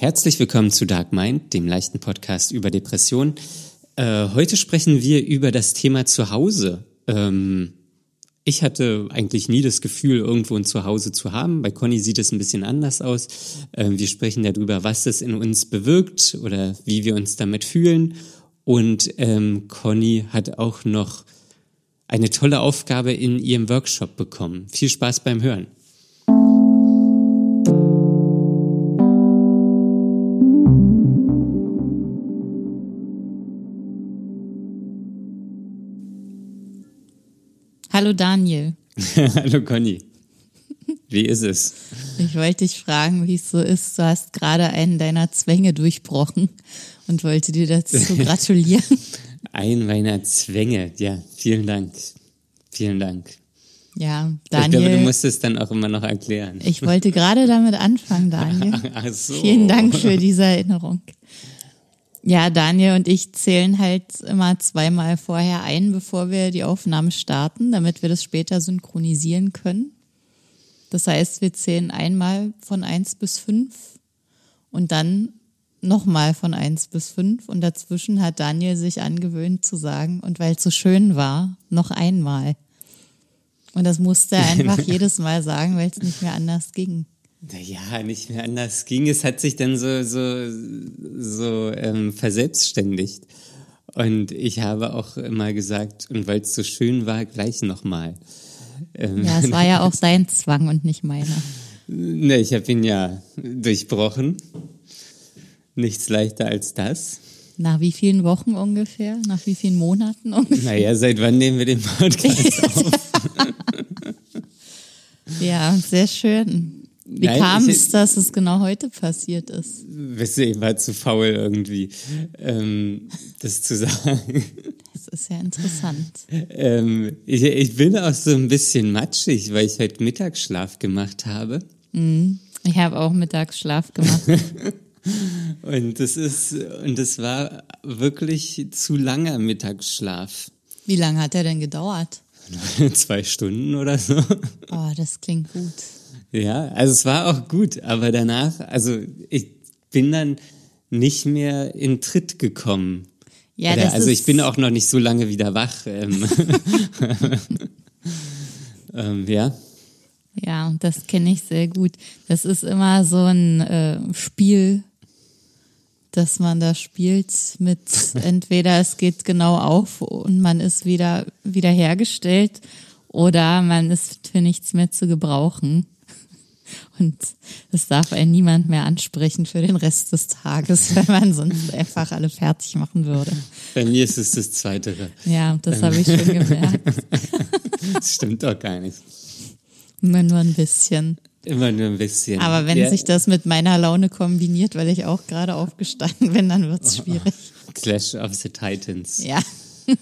Herzlich willkommen zu Dark Mind, dem leichten Podcast über Depression. Äh, heute sprechen wir über das Thema Zuhause. Ähm, ich hatte eigentlich nie das Gefühl, irgendwo ein Zuhause zu haben. Bei Conny sieht es ein bisschen anders aus. Ähm, wir sprechen darüber, was es in uns bewirkt oder wie wir uns damit fühlen. Und ähm, Conny hat auch noch eine tolle Aufgabe in ihrem Workshop bekommen. Viel Spaß beim Hören. Hallo Daniel. Hallo Conny. Wie ist es? Ich wollte dich fragen, wie es so ist. Du hast gerade einen deiner Zwänge durchbrochen und wollte dir dazu gratulieren. Ein meiner Zwänge, ja, vielen Dank. Vielen Dank. Ja, Daniel. Ich glaube, du musst es dann auch immer noch erklären. Ich wollte gerade damit anfangen, Daniel. Ach so. Vielen Dank für diese Erinnerung. Ja, Daniel und ich zählen halt immer zweimal vorher ein, bevor wir die Aufnahme starten, damit wir das später synchronisieren können. Das heißt, wir zählen einmal von eins bis fünf und dann nochmal von eins bis fünf und dazwischen hat Daniel sich angewöhnt zu sagen, und weil es so schön war, noch einmal. Und das musste er einfach jedes Mal sagen, weil es nicht mehr anders ging. Naja, nicht mehr anders ging. Es hat sich dann so, so, so ähm, verselbstständigt. Und ich habe auch immer gesagt, und weil es so schön war, gleich nochmal. Ähm, ja, es war ja auch sein Zwang und nicht meiner. Ne, ich habe ihn ja durchbrochen. Nichts leichter als das. Nach wie vielen Wochen ungefähr? Nach wie vielen Monaten ungefähr? Naja, seit wann nehmen wir den Podcast auf? ja, sehr schön. Wie kam es, dass es genau heute passiert ist? Weißt du, ich war zu faul irgendwie, ähm, das zu sagen. Das ist ja interessant. Ähm, ich, ich, bin auch so ein bisschen matschig, weil ich heute Mittagsschlaf gemacht habe. Mhm. Ich habe auch Mittagsschlaf gemacht. und das ist, und das war wirklich zu langer Mittagsschlaf. Wie lange hat er denn gedauert? Zwei Stunden oder so. Oh, das klingt gut. Ja, also es war auch gut, aber danach, also ich bin dann nicht mehr in Tritt gekommen. Ja, Oder, das also ich bin auch noch nicht so lange wieder wach. Ähm. ähm, ja. Ja, das kenne ich sehr gut. Das ist immer so ein äh, Spiel, dass man da spielt mit entweder es geht genau auf und man ist wieder wiederhergestellt oder man ist für nichts mehr zu gebrauchen. Und das darf einen niemand mehr ansprechen für den Rest des Tages, weil man sonst einfach alle fertig machen würde. Bei mir ist es das Zweite. Ja, das habe ich schon gemerkt. Das stimmt doch gar nicht. Immer nur ein bisschen. Immer nur ein bisschen. Aber wenn ja. sich das mit meiner Laune kombiniert, weil ich auch gerade aufgestanden bin, dann wird es schwierig. Clash of the Titans. Ja.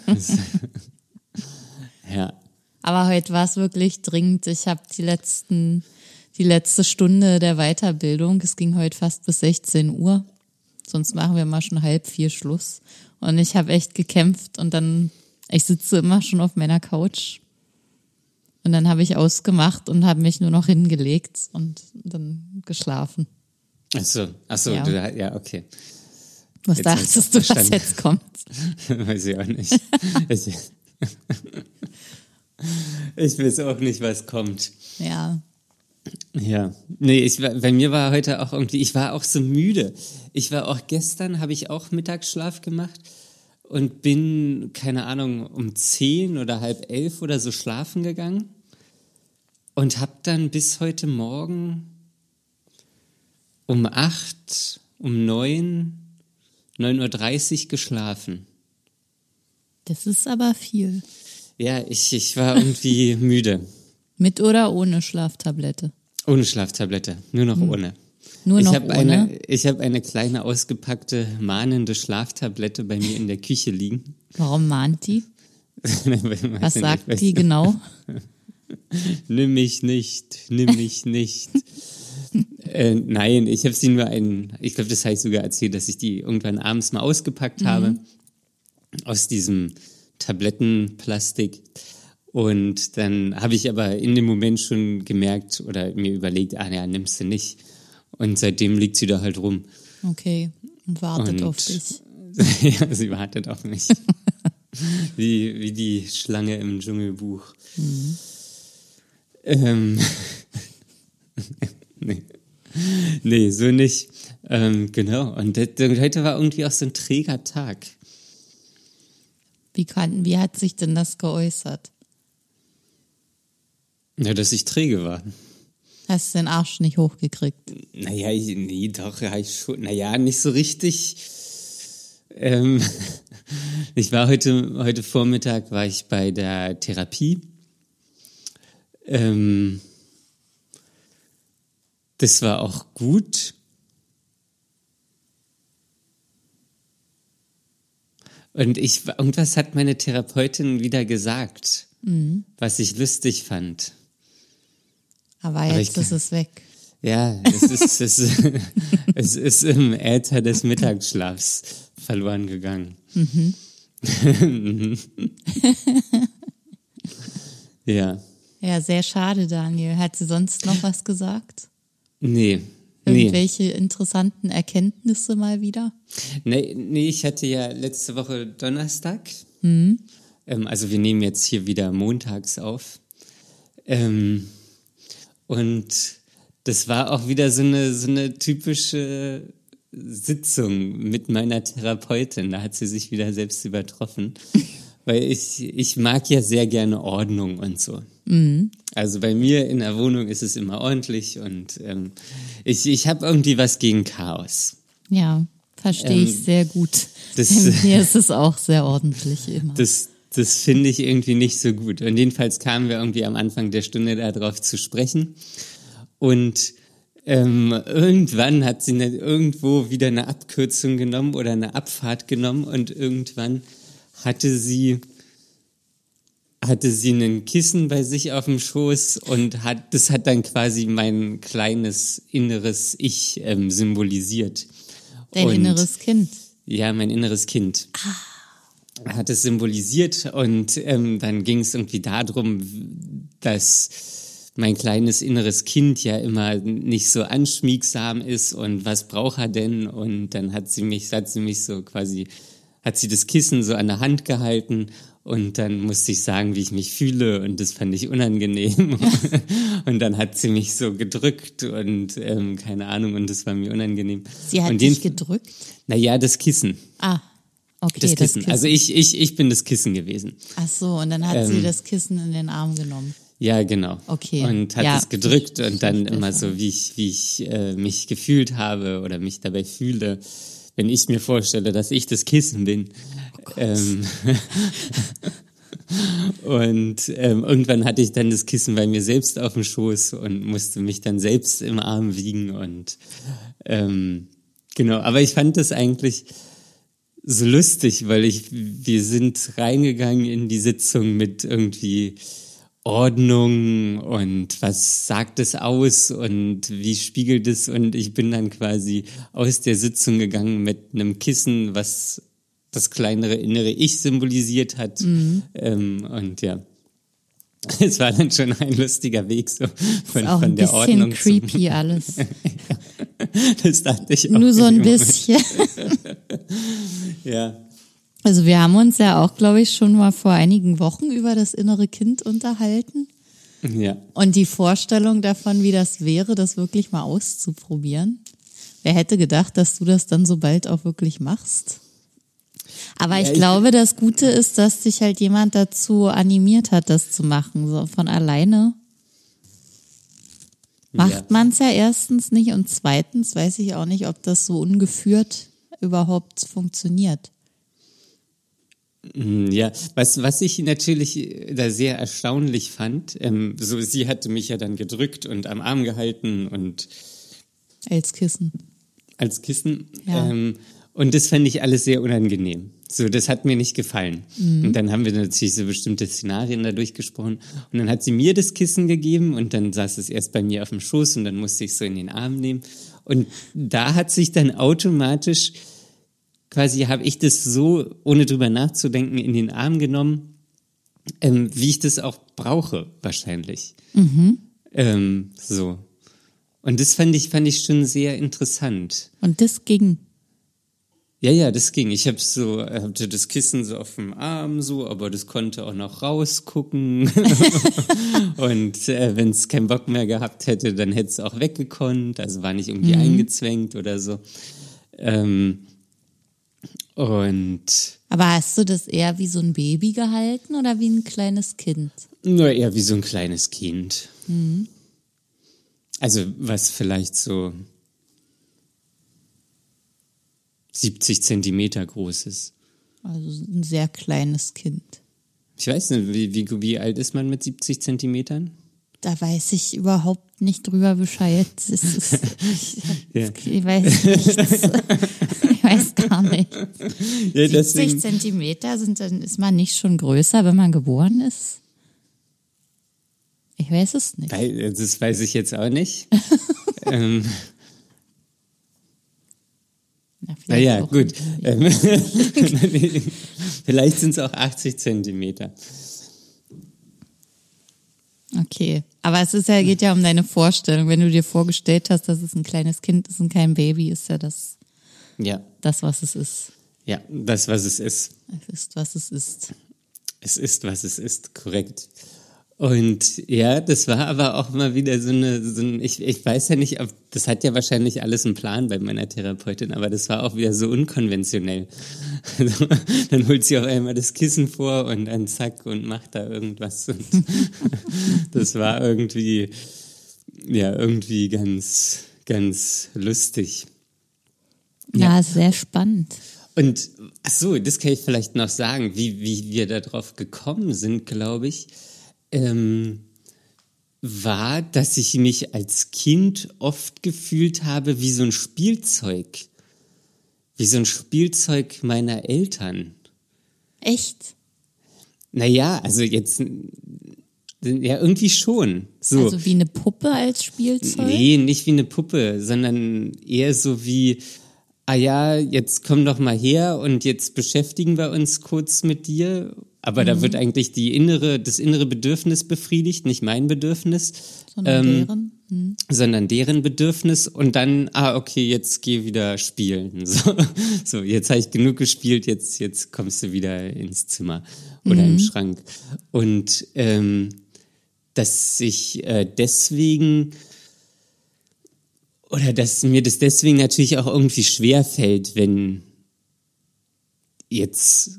ja. Aber heute war es wirklich dringend. Ich habe die letzten die letzte Stunde der Weiterbildung. Es ging heute fast bis 16 Uhr. Sonst machen wir mal schon halb vier Schluss. Und ich habe echt gekämpft und dann, ich sitze immer schon auf meiner Couch. Und dann habe ich ausgemacht und habe mich nur noch hingelegt und dann geschlafen. Ach so, ach so, ja, du, ja okay. Was jetzt dachtest du, was jetzt kommt? Weiß ich auch nicht. ich, ich weiß auch nicht, was kommt. Ja. Ja, nee, ich, bei mir war heute auch irgendwie, ich war auch so müde. Ich war auch gestern, habe ich auch Mittagsschlaf gemacht und bin, keine Ahnung, um zehn oder halb elf oder so schlafen gegangen und habe dann bis heute Morgen um acht, um neun, neun Uhr dreißig geschlafen. Das ist aber viel. Ja, ich, ich war irgendwie müde. Mit oder ohne Schlaftablette? Ohne Schlaftablette, nur noch hm. ohne. Nur ich habe eine, ich habe eine kleine ausgepackte mahnende Schlaftablette bei mir in der Küche liegen. Warum mahnt die? Was sagt nicht, die genau? nimm mich nicht, nimm mich nicht. äh, nein, ich habe sie nur einen, ich glaube, das habe ich sogar erzählt, dass ich die irgendwann abends mal ausgepackt mhm. habe aus diesem Tablettenplastik. Und dann habe ich aber in dem Moment schon gemerkt oder mir überlegt, ah ja, nimmst du nicht. Und seitdem liegt sie da halt rum. Okay, und wartet Und- auf dich. ja, sie wartet auf mich. wie, wie die Schlange im Dschungelbuch. Ähm, nee. nee, so nicht. Ähm, genau. Und das- heute war irgendwie auch so ein träger Tag. Wie, kann, wie hat sich denn das geäußert? Ja, dass ich träge war. Hast du den Arsch nicht hochgekriegt? Naja, ich, nee, doch, ja, ich schon. Naja, nicht so richtig. Ähm, ich war heute, heute Vormittag war ich bei der Therapie. Ähm, das war auch gut. Und ich, irgendwas hat meine Therapeutin wieder gesagt, was ich lustig fand. Aber Aber jetzt ich- ist es weg. Ja, es ist, es, ist, es ist im Äther des Mittagsschlafs verloren gegangen. ja, Ja, sehr schade, Daniel. Hat sie sonst noch was gesagt? nee, nee. Irgendwelche interessanten Erkenntnisse mal wieder? nee. Nee, ich hatte ja letzte Woche Donnerstag. Ähm, also wir nehmen jetzt hier wieder montags auf. Ähm, und das war auch wieder so eine, so eine typische Sitzung mit meiner Therapeutin. Da hat sie sich wieder selbst übertroffen. Weil ich, ich mag ja sehr gerne Ordnung und so. Also bei mir in der Wohnung ist es immer ordentlich und ähm, ich, ich habe irgendwie was gegen Chaos. Ja, verstehe ich Ähm, sehr gut. das- Bei mir ist es auch sehr ordentlich immer. Das, das finde ich irgendwie nicht so gut. Und jedenfalls kamen wir irgendwie am Anfang der Stunde darauf zu sprechen. Und ähm, irgendwann hat sie ne- irgendwo wieder eine Abkürzung genommen oder eine Abfahrt genommen und irgendwann hatte sie hatte sie ein Kissen bei sich auf dem Schoß und hat das hat dann quasi mein kleines inneres Ich ähm, symbolisiert. Dein Und- inneres Kind. ja, mein inneres Kind. Hat es symbolisiert und ähm, dann ging es irgendwie darum, dass mein kleines inneres Kind ja immer nicht so anschmiegsam ist und was braucht er denn? Und dann hat sie mich, hat sie mich so quasi, hat sie das Kissen so an der Hand gehalten und dann musste ich sagen, wie ich mich fühle und das fand ich unangenehm. und dann hat sie mich so gedrückt und ähm, keine Ahnung und das war mir unangenehm. Sie hat und dich gedrückt? naja, das Kissen. Ah, okay, Das Kissen. Also ich, ich, ich bin das Kissen gewesen. Ach so, und dann hat sie Ähm, das Kissen in den Arm genommen. Ja, genau. Okay. Und hat Ja, es gedrückt und dann immer so, wie ich, wie ich äh, mich gefühlt habe oder mich dabei fühle, wenn ich mir vorstelle, dass ich das Kissen bin. Oh ähm, und ähm, irgendwann hatte ich dann das Kissen bei mir selbst auf dem Schoß und musste mich dann selbst im Arm wiegen und ähm, genau. Aber ich fand das eigentlich so lustig, weil ich, wir sind reingegangen in die Sitzung mit irgendwie Ordnung und was sagt es aus und wie spiegelt es und ich bin dann quasi aus der Sitzung gegangen mit einem Kissen, was das kleinere innere Ich symbolisiert hat ähm, und ja. Es war dann schon ein lustiger Weg so von, Auch von ein der bisschen Ordnung creepy alles. das dachte ich auch Nur so in ein bisschen. Ja. Also wir haben uns ja auch, glaube ich, schon mal vor einigen Wochen über das innere Kind unterhalten. Ja. Und die Vorstellung davon, wie das wäre, das wirklich mal auszuprobieren. Wer hätte gedacht, dass du das dann so bald auch wirklich machst? Aber ich Ja, ich- glaube, das Gute ist, dass dich halt jemand dazu animiert hat, das zu machen. So von alleine macht ja. man es ja erstens nicht und zweitens weiß ich auch nicht, ob das so ungeführt überhaupt funktioniert. Mm, Ja, was, was ich natürlich äh, da sehr erstaunlich fand, ähm, so sie hatte mich ja dann gedrückt und am Arm gehalten und Als Kissen. als Kissen. Ja. Ähm, und das fand ich alles sehr unangenehm. So, das hat mir nicht gefallen. Und dann haben wir natürlich so bestimmte Szenarien da durchgesprochen. Und dann hat sie mir das Kissen gegeben und dann saß es erst bei mir auf dem Schoß und dann musste ich so in den Arm nehmen. Und da hat sich dann automatisch quasi habe ich das so, ohne drüber nachzudenken, in den Arm genommen, ähm, wie ich das auch brauche, wahrscheinlich. Ähm, so. Und das fand ich, fand ich schon sehr interessant. Und das ging. Ja, ja, das ging. Ich habe so, hatte das Kissen so auf dem Arm so, aber das konnte auch noch rausgucken. und äh, wenn es keinen Bock mehr gehabt hätte, dann hätte es auch weggekonnt. Also war nicht irgendwie mhm. eingezwängt oder so. Ähm, und. Aber hast du das eher wie so ein Baby gehalten oder wie ein kleines Kind? Nur eher wie so ein kleines Kind. Mhm. Also was vielleicht so 70 Zentimeter groß ist. Also ein sehr kleines Kind. Ich weiß nicht, wie, wie, wie alt ist man mit 70 Zentimetern? Da weiß ich überhaupt nicht drüber Bescheid. Ist, ich, ja. ich, weiß nichts. ich weiß gar nicht. Ja, 70 Zentimeter sind dann, ist man nicht schon größer, wenn man geboren ist? Ich weiß es nicht. Das weiß ich jetzt auch nicht. ähm, naja, na gut. Ähm, vielleicht sind es auch 80 Zentimeter. Okay, aber es ist ja, geht ja um deine Vorstellung. Wenn du dir vorgestellt hast, dass es ein kleines Kind ist und kein Baby, ist ja das, ja. das was es ist. Ja, das, was es ist. Es ist, was es ist. Es ist, was es ist, korrekt. Und ja, das war aber auch mal wieder so eine, so ein, ich, ich weiß ja nicht, ob, das hat ja wahrscheinlich alles einen Plan bei meiner Therapeutin, aber das war auch wieder so unkonventionell. Also, dann holt sie auch einmal das Kissen vor und dann zack und macht da irgendwas. Und das war irgendwie, ja, irgendwie ganz, ganz lustig. Ja, ja sehr spannend. Und ach so, das kann ich vielleicht noch sagen, wie, wie wir darauf gekommen sind, glaube ich ähm, war, dass ich mich als Kind oft gefühlt habe wie so ein Spielzeug. Wie so ein Spielzeug meiner Eltern. Echt? Naja, also jetzt, ja, irgendwie schon. So. Also wie eine Puppe als Spielzeug? Nee, nicht wie eine Puppe, sondern eher so wie, ah ja, jetzt komm doch mal her und jetzt beschäftigen wir uns kurz mit dir aber mhm. da wird eigentlich die innere, das innere Bedürfnis befriedigt, nicht mein Bedürfnis. Sondern ähm, deren. Mhm. Sondern deren Bedürfnis und dann, ah, okay, jetzt geh wieder spielen. So, so jetzt habe ich genug gespielt, jetzt, jetzt kommst du wieder ins Zimmer oder mhm. im Schrank. Und ähm, dass sich äh, deswegen oder dass mir das deswegen natürlich auch irgendwie schwer fällt, wenn jetzt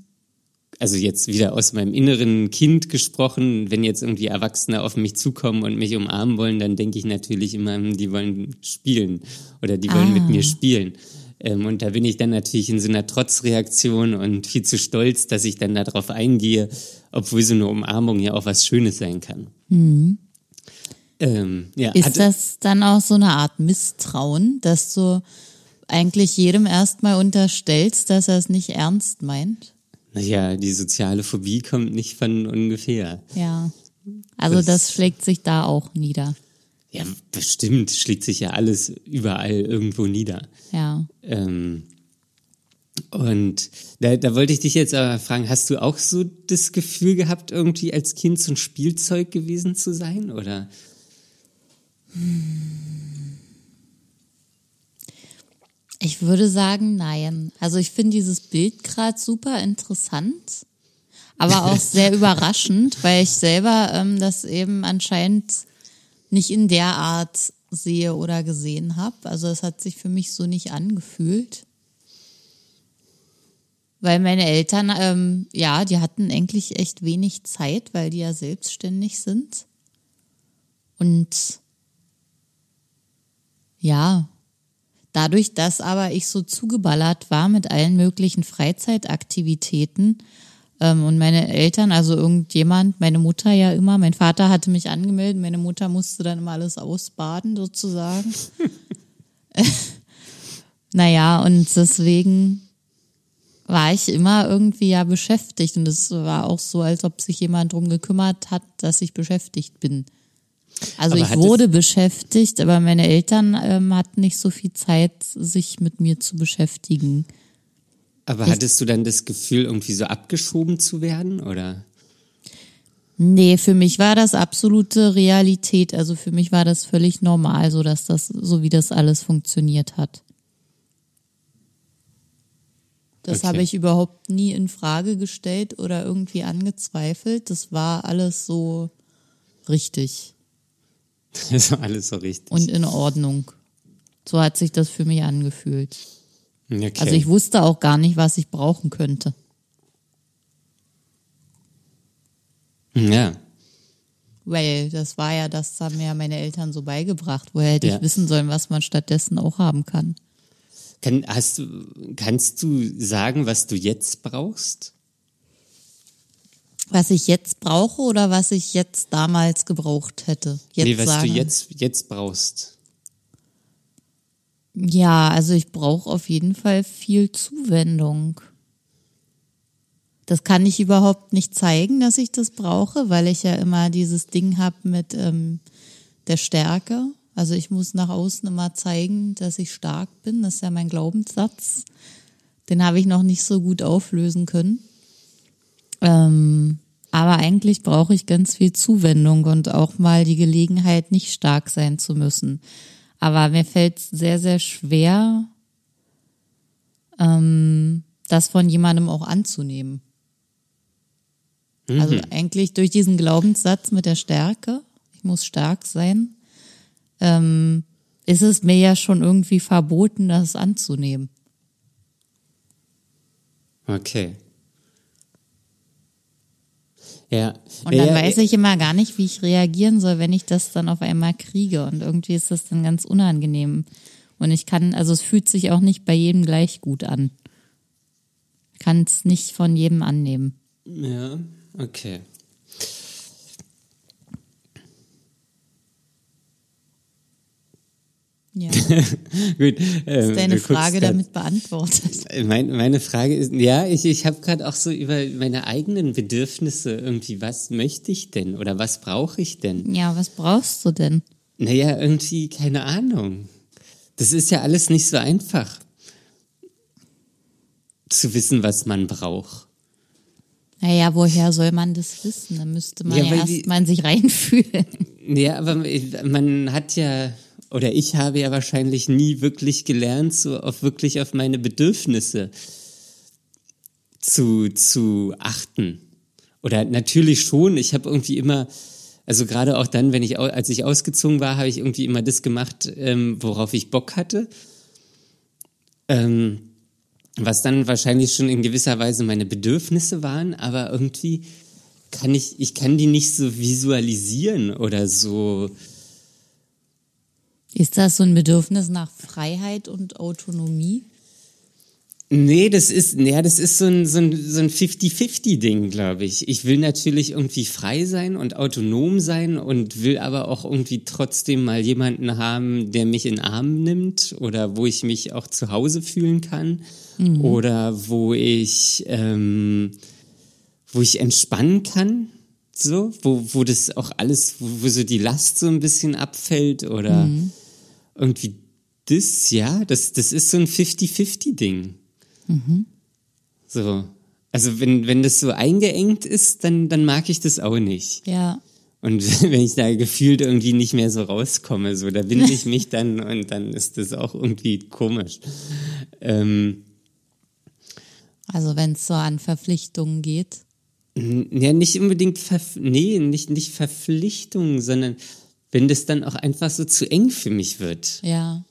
also jetzt wieder aus meinem inneren Kind gesprochen, wenn jetzt irgendwie Erwachsene auf mich zukommen und mich umarmen wollen, dann denke ich natürlich immer, die wollen spielen oder die wollen ah. mit mir spielen. Ähm, und da bin ich dann natürlich in so einer Trotzreaktion und viel zu stolz, dass ich dann darauf eingehe, obwohl so eine Umarmung ja auch was Schönes sein kann. Mhm. Ähm, ja, Ist das dann auch so eine Art Misstrauen, dass du eigentlich jedem erstmal unterstellst, dass er es nicht ernst meint? Naja, die soziale Phobie kommt nicht von ungefähr. Ja. Also das, das schlägt sich da auch nieder. Ja, bestimmt schlägt sich ja alles überall irgendwo nieder. Ja. Ähm, und da, da wollte ich dich jetzt aber fragen, hast du auch so das Gefühl gehabt, irgendwie als Kind so ein Spielzeug gewesen zu sein, oder? Hm. Ich würde sagen, nein. Also ich finde dieses Bild gerade super interessant, aber auch sehr überraschend, weil ich selber ähm, das eben anscheinend nicht in der Art sehe oder gesehen habe. Also es hat sich für mich so nicht angefühlt. Weil meine Eltern, ähm, ja, die hatten eigentlich echt wenig Zeit, weil die ja selbstständig sind. Und ja, Dadurch, dass aber ich so zugeballert war mit allen möglichen Freizeitaktivitäten ähm, und meine Eltern, also irgendjemand, meine Mutter ja immer, mein Vater hatte mich angemeldet, meine Mutter musste dann immer alles ausbaden sozusagen. naja, und deswegen war ich immer irgendwie ja beschäftigt und es war auch so, als ob sich jemand drum gekümmert hat, dass ich beschäftigt bin. Also aber ich wurde beschäftigt, aber meine Eltern ähm, hatten nicht so viel Zeit, sich mit mir zu beschäftigen. Aber ich, hattest du dann das Gefühl, irgendwie so abgeschoben zu werden, oder? Nee, für mich war das absolute Realität. Also für mich war das völlig normal, so dass das, so wie das alles funktioniert hat. Das Okay. habe ich überhaupt nie in Frage gestellt oder irgendwie angezweifelt. Das war alles so richtig Das war alles so richtig. und in Ordnung. So hat sich das für mich angefühlt. okay. Also ich wusste auch gar nicht, was ich brauchen könnte. ja. Weil das war ja, das haben mir ja meine Eltern so beigebracht. Woher hätte Ja. ich wissen sollen, was man stattdessen auch haben kann? Kann, hast kannst du sagen, was du jetzt brauchst? Was ich jetzt brauche oder was ich jetzt damals gebraucht hätte? Jetzt nee, was sage. du jetzt, jetzt brauchst. Ja, also ich brauche auf jeden Fall viel Zuwendung. Das kann ich überhaupt nicht zeigen, dass ich das brauche, weil ich ja immer dieses Ding habe mit ähm, der Stärke. Also ich muss nach außen immer zeigen, dass ich stark bin. Das ist ja mein Glaubenssatz. Den habe ich noch nicht so gut auflösen können. Ähm, aber eigentlich brauche ich ganz viel Zuwendung und auch mal die Gelegenheit, nicht stark sein zu müssen. Aber mir fällt es sehr, sehr schwer, ähm, das von jemandem auch anzunehmen. Also eigentlich durch diesen Glaubenssatz mit der Stärke, ich muss stark sein, ähm, ist es mir ja schon irgendwie verboten, das anzunehmen. Okay. Ja. Und dann ja, weiß ich immer gar nicht, wie ich reagieren soll, wenn ich das dann auf einmal kriege. Und irgendwie ist das dann ganz unangenehm. Und ich kann, also es fühlt sich auch nicht bei jedem gleich gut an. Ich kann es nicht von jedem annehmen. Ja, okay. Ja. Gut. Ist deine du guckst Frage damit beantwortet? Mein, meine Frage ist, ja, ich, ich habe gerade auch so über meine eigenen Bedürfnisse irgendwie, was möchte ich denn oder was brauche ich denn? Ja, was brauchst du denn? Naja, irgendwie, keine Ahnung. Das ist ja alles nicht so einfach. Zu wissen, was man braucht. Naja, woher soll man das wissen? Da müsste man Ja, ja, erst die- mal in sich reinfühlen. Ja, aber man hat ja, oder ich habe ja wahrscheinlich nie wirklich gelernt, so auf wirklich auf meine Bedürfnisse zu, zu achten. Oder natürlich schon, ich habe irgendwie immer, also gerade auch dann, wenn ich, als ich ausgezogen war, habe ich irgendwie immer das gemacht, ähm, worauf ich Bock hatte. Ähm, was dann wahrscheinlich schon in gewisser Weise meine Bedürfnisse waren, aber irgendwie kann ich, ich kann die nicht so visualisieren oder so. Ist das so ein Bedürfnis nach Freiheit und Autonomie? Nee, das ist, naja, das ist so ein, so ein, so ein 50-50-Ding, glaube ich. Ich will natürlich irgendwie frei sein und autonom sein und will aber auch irgendwie trotzdem mal jemanden haben, der mich in Arm nimmt oder wo ich mich auch zu Hause fühlen kann oder wo ich, ähm, wo ich entspannen kann, so, wo, wo das auch alles, wo, wo so die Last so ein bisschen abfällt oder irgendwie das, ja, das, das ist so ein 50-50-Ding. So. Also wenn, wenn das so eingeengt ist, dann, dann mag ich das auch nicht. Ja. Und wenn ich da gefühlt irgendwie nicht mehr so rauskomme, so, da binde ich mich dann und dann ist das auch irgendwie komisch. Ähm, Also wenn es so an Verpflichtungen geht. Ja, nicht unbedingt, Verf nee, nicht, nicht Verpflichtung, sondern wenn das dann auch einfach so zu eng für mich wird. Ja.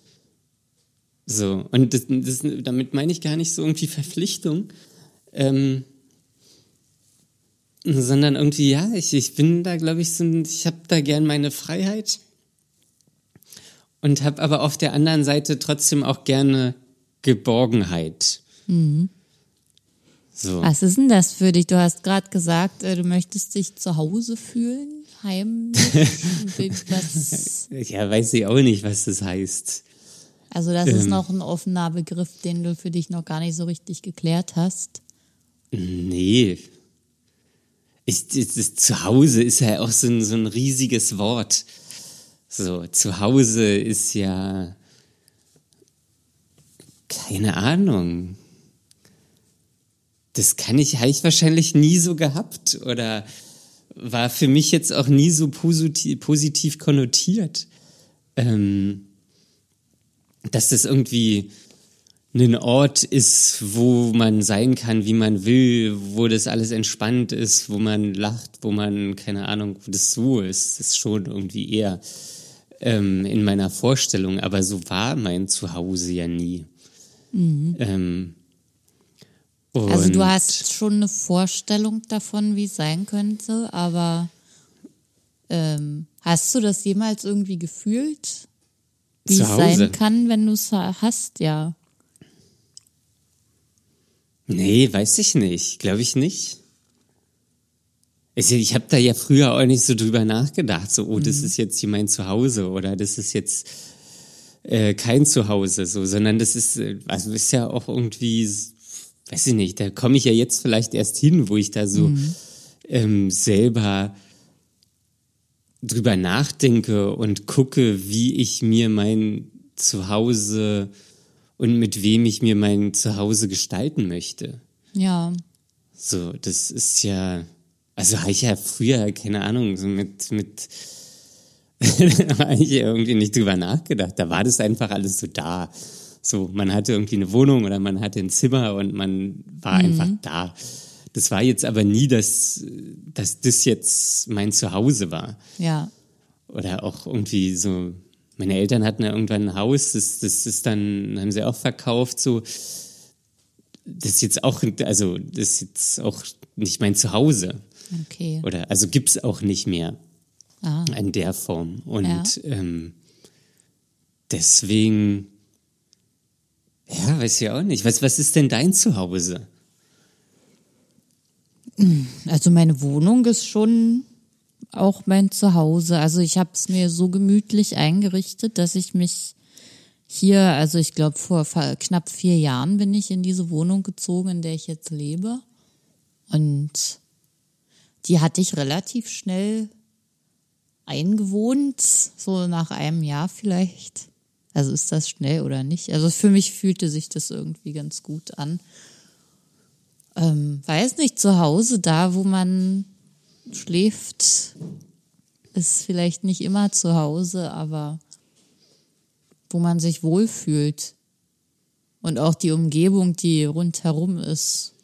So. Und das, das, damit meine ich gar nicht so irgendwie Verpflichtung, ähm, sondern irgendwie, ja, ich, ich bin da, glaube ich, so ich habe da gern meine Freiheit und habe aber auf der anderen Seite trotzdem auch gerne Geborgenheit. So. Was ist denn das für dich? Du hast gerade gesagt, äh, du möchtest dich zu Hause fühlen, Was, Ja, weiß ich auch nicht, was das heißt. also das ist Ähm. noch ein offener Begriff, den du für dich noch gar nicht so richtig geklärt hast. Nee. Ich, das, das Zuhause ist ja auch so ein, so ein riesiges Wort. So, Zuhause ist ja keine Ahnung. Das kann ich, habe ich wahrscheinlich nie so gehabt oder war für mich jetzt auch nie so positiv, positiv konnotiert. Ähm, dass das irgendwie ein Ort ist, wo man sein kann, wie man will, wo das alles entspannt ist, wo man lacht, wo man, keine Ahnung, wo das so ist, das ist schon irgendwie eher ähm, in meiner Vorstellung, aber so war mein Zuhause ja nie. Mhm. Ähm, also du hast schon eine Vorstellung davon, wie es sein könnte, aber ähm, hast du das jemals irgendwie gefühlt? Wie es sein kann, wenn du es hast, ja. Nee, weiß ich nicht. Glaube ich nicht. Ich habe da ja früher auch nicht so drüber nachgedacht, so, oh, das mhm. ist jetzt hier mein Zuhause oder das ist jetzt äh, kein Zuhause, so, sondern das ist, äh, also ist ja auch irgendwie, weiß ich nicht, da komme ich ja jetzt vielleicht erst hin, wo ich da so mhm. ähm, selber drüber nachdenke und gucke, wie ich mir mein Zuhause und mit wem ich mir mein Zuhause gestalten möchte. Ja. So, das ist ja, also habe ich ja früher, keine Ahnung, so mit, mit, da habe ich irgendwie nicht drüber nachgedacht. Da war das einfach alles so da. So, man hatte irgendwie eine Wohnung oder man hatte ein Zimmer und man war mhm. einfach da. Das war jetzt aber nie, dass, dass das jetzt mein Zuhause war. Ja. Oder auch irgendwie so, meine Eltern hatten ja irgendwann ein Haus, das, das ist dann, haben sie auch verkauft, so. Das ist jetzt auch, also, das ist jetzt auch nicht mein Zuhause. Okay. Oder, also gibt's auch nicht mehr. Ah. In der Form. Und, ja. ähm, deswegen, ja, weiß ich auch nicht. Was, was ist denn dein Zuhause? Also meine Wohnung ist schon auch mein Zuhause. Also ich habe es mir so gemütlich eingerichtet, dass ich mich hier, also ich glaube vor knapp vier Jahren bin ich in diese Wohnung gezogen, in der ich jetzt lebe. Und die hatte ich relativ schnell eingewohnt, so nach einem Jahr vielleicht. Also ist das schnell oder nicht? Also für mich fühlte sich das irgendwie ganz gut an ähm, weiß nicht, zu Hause, da wo man schläft, ist vielleicht nicht immer zu Hause, aber wo man sich wohlfühlt. Und auch die Umgebung, die rundherum ist,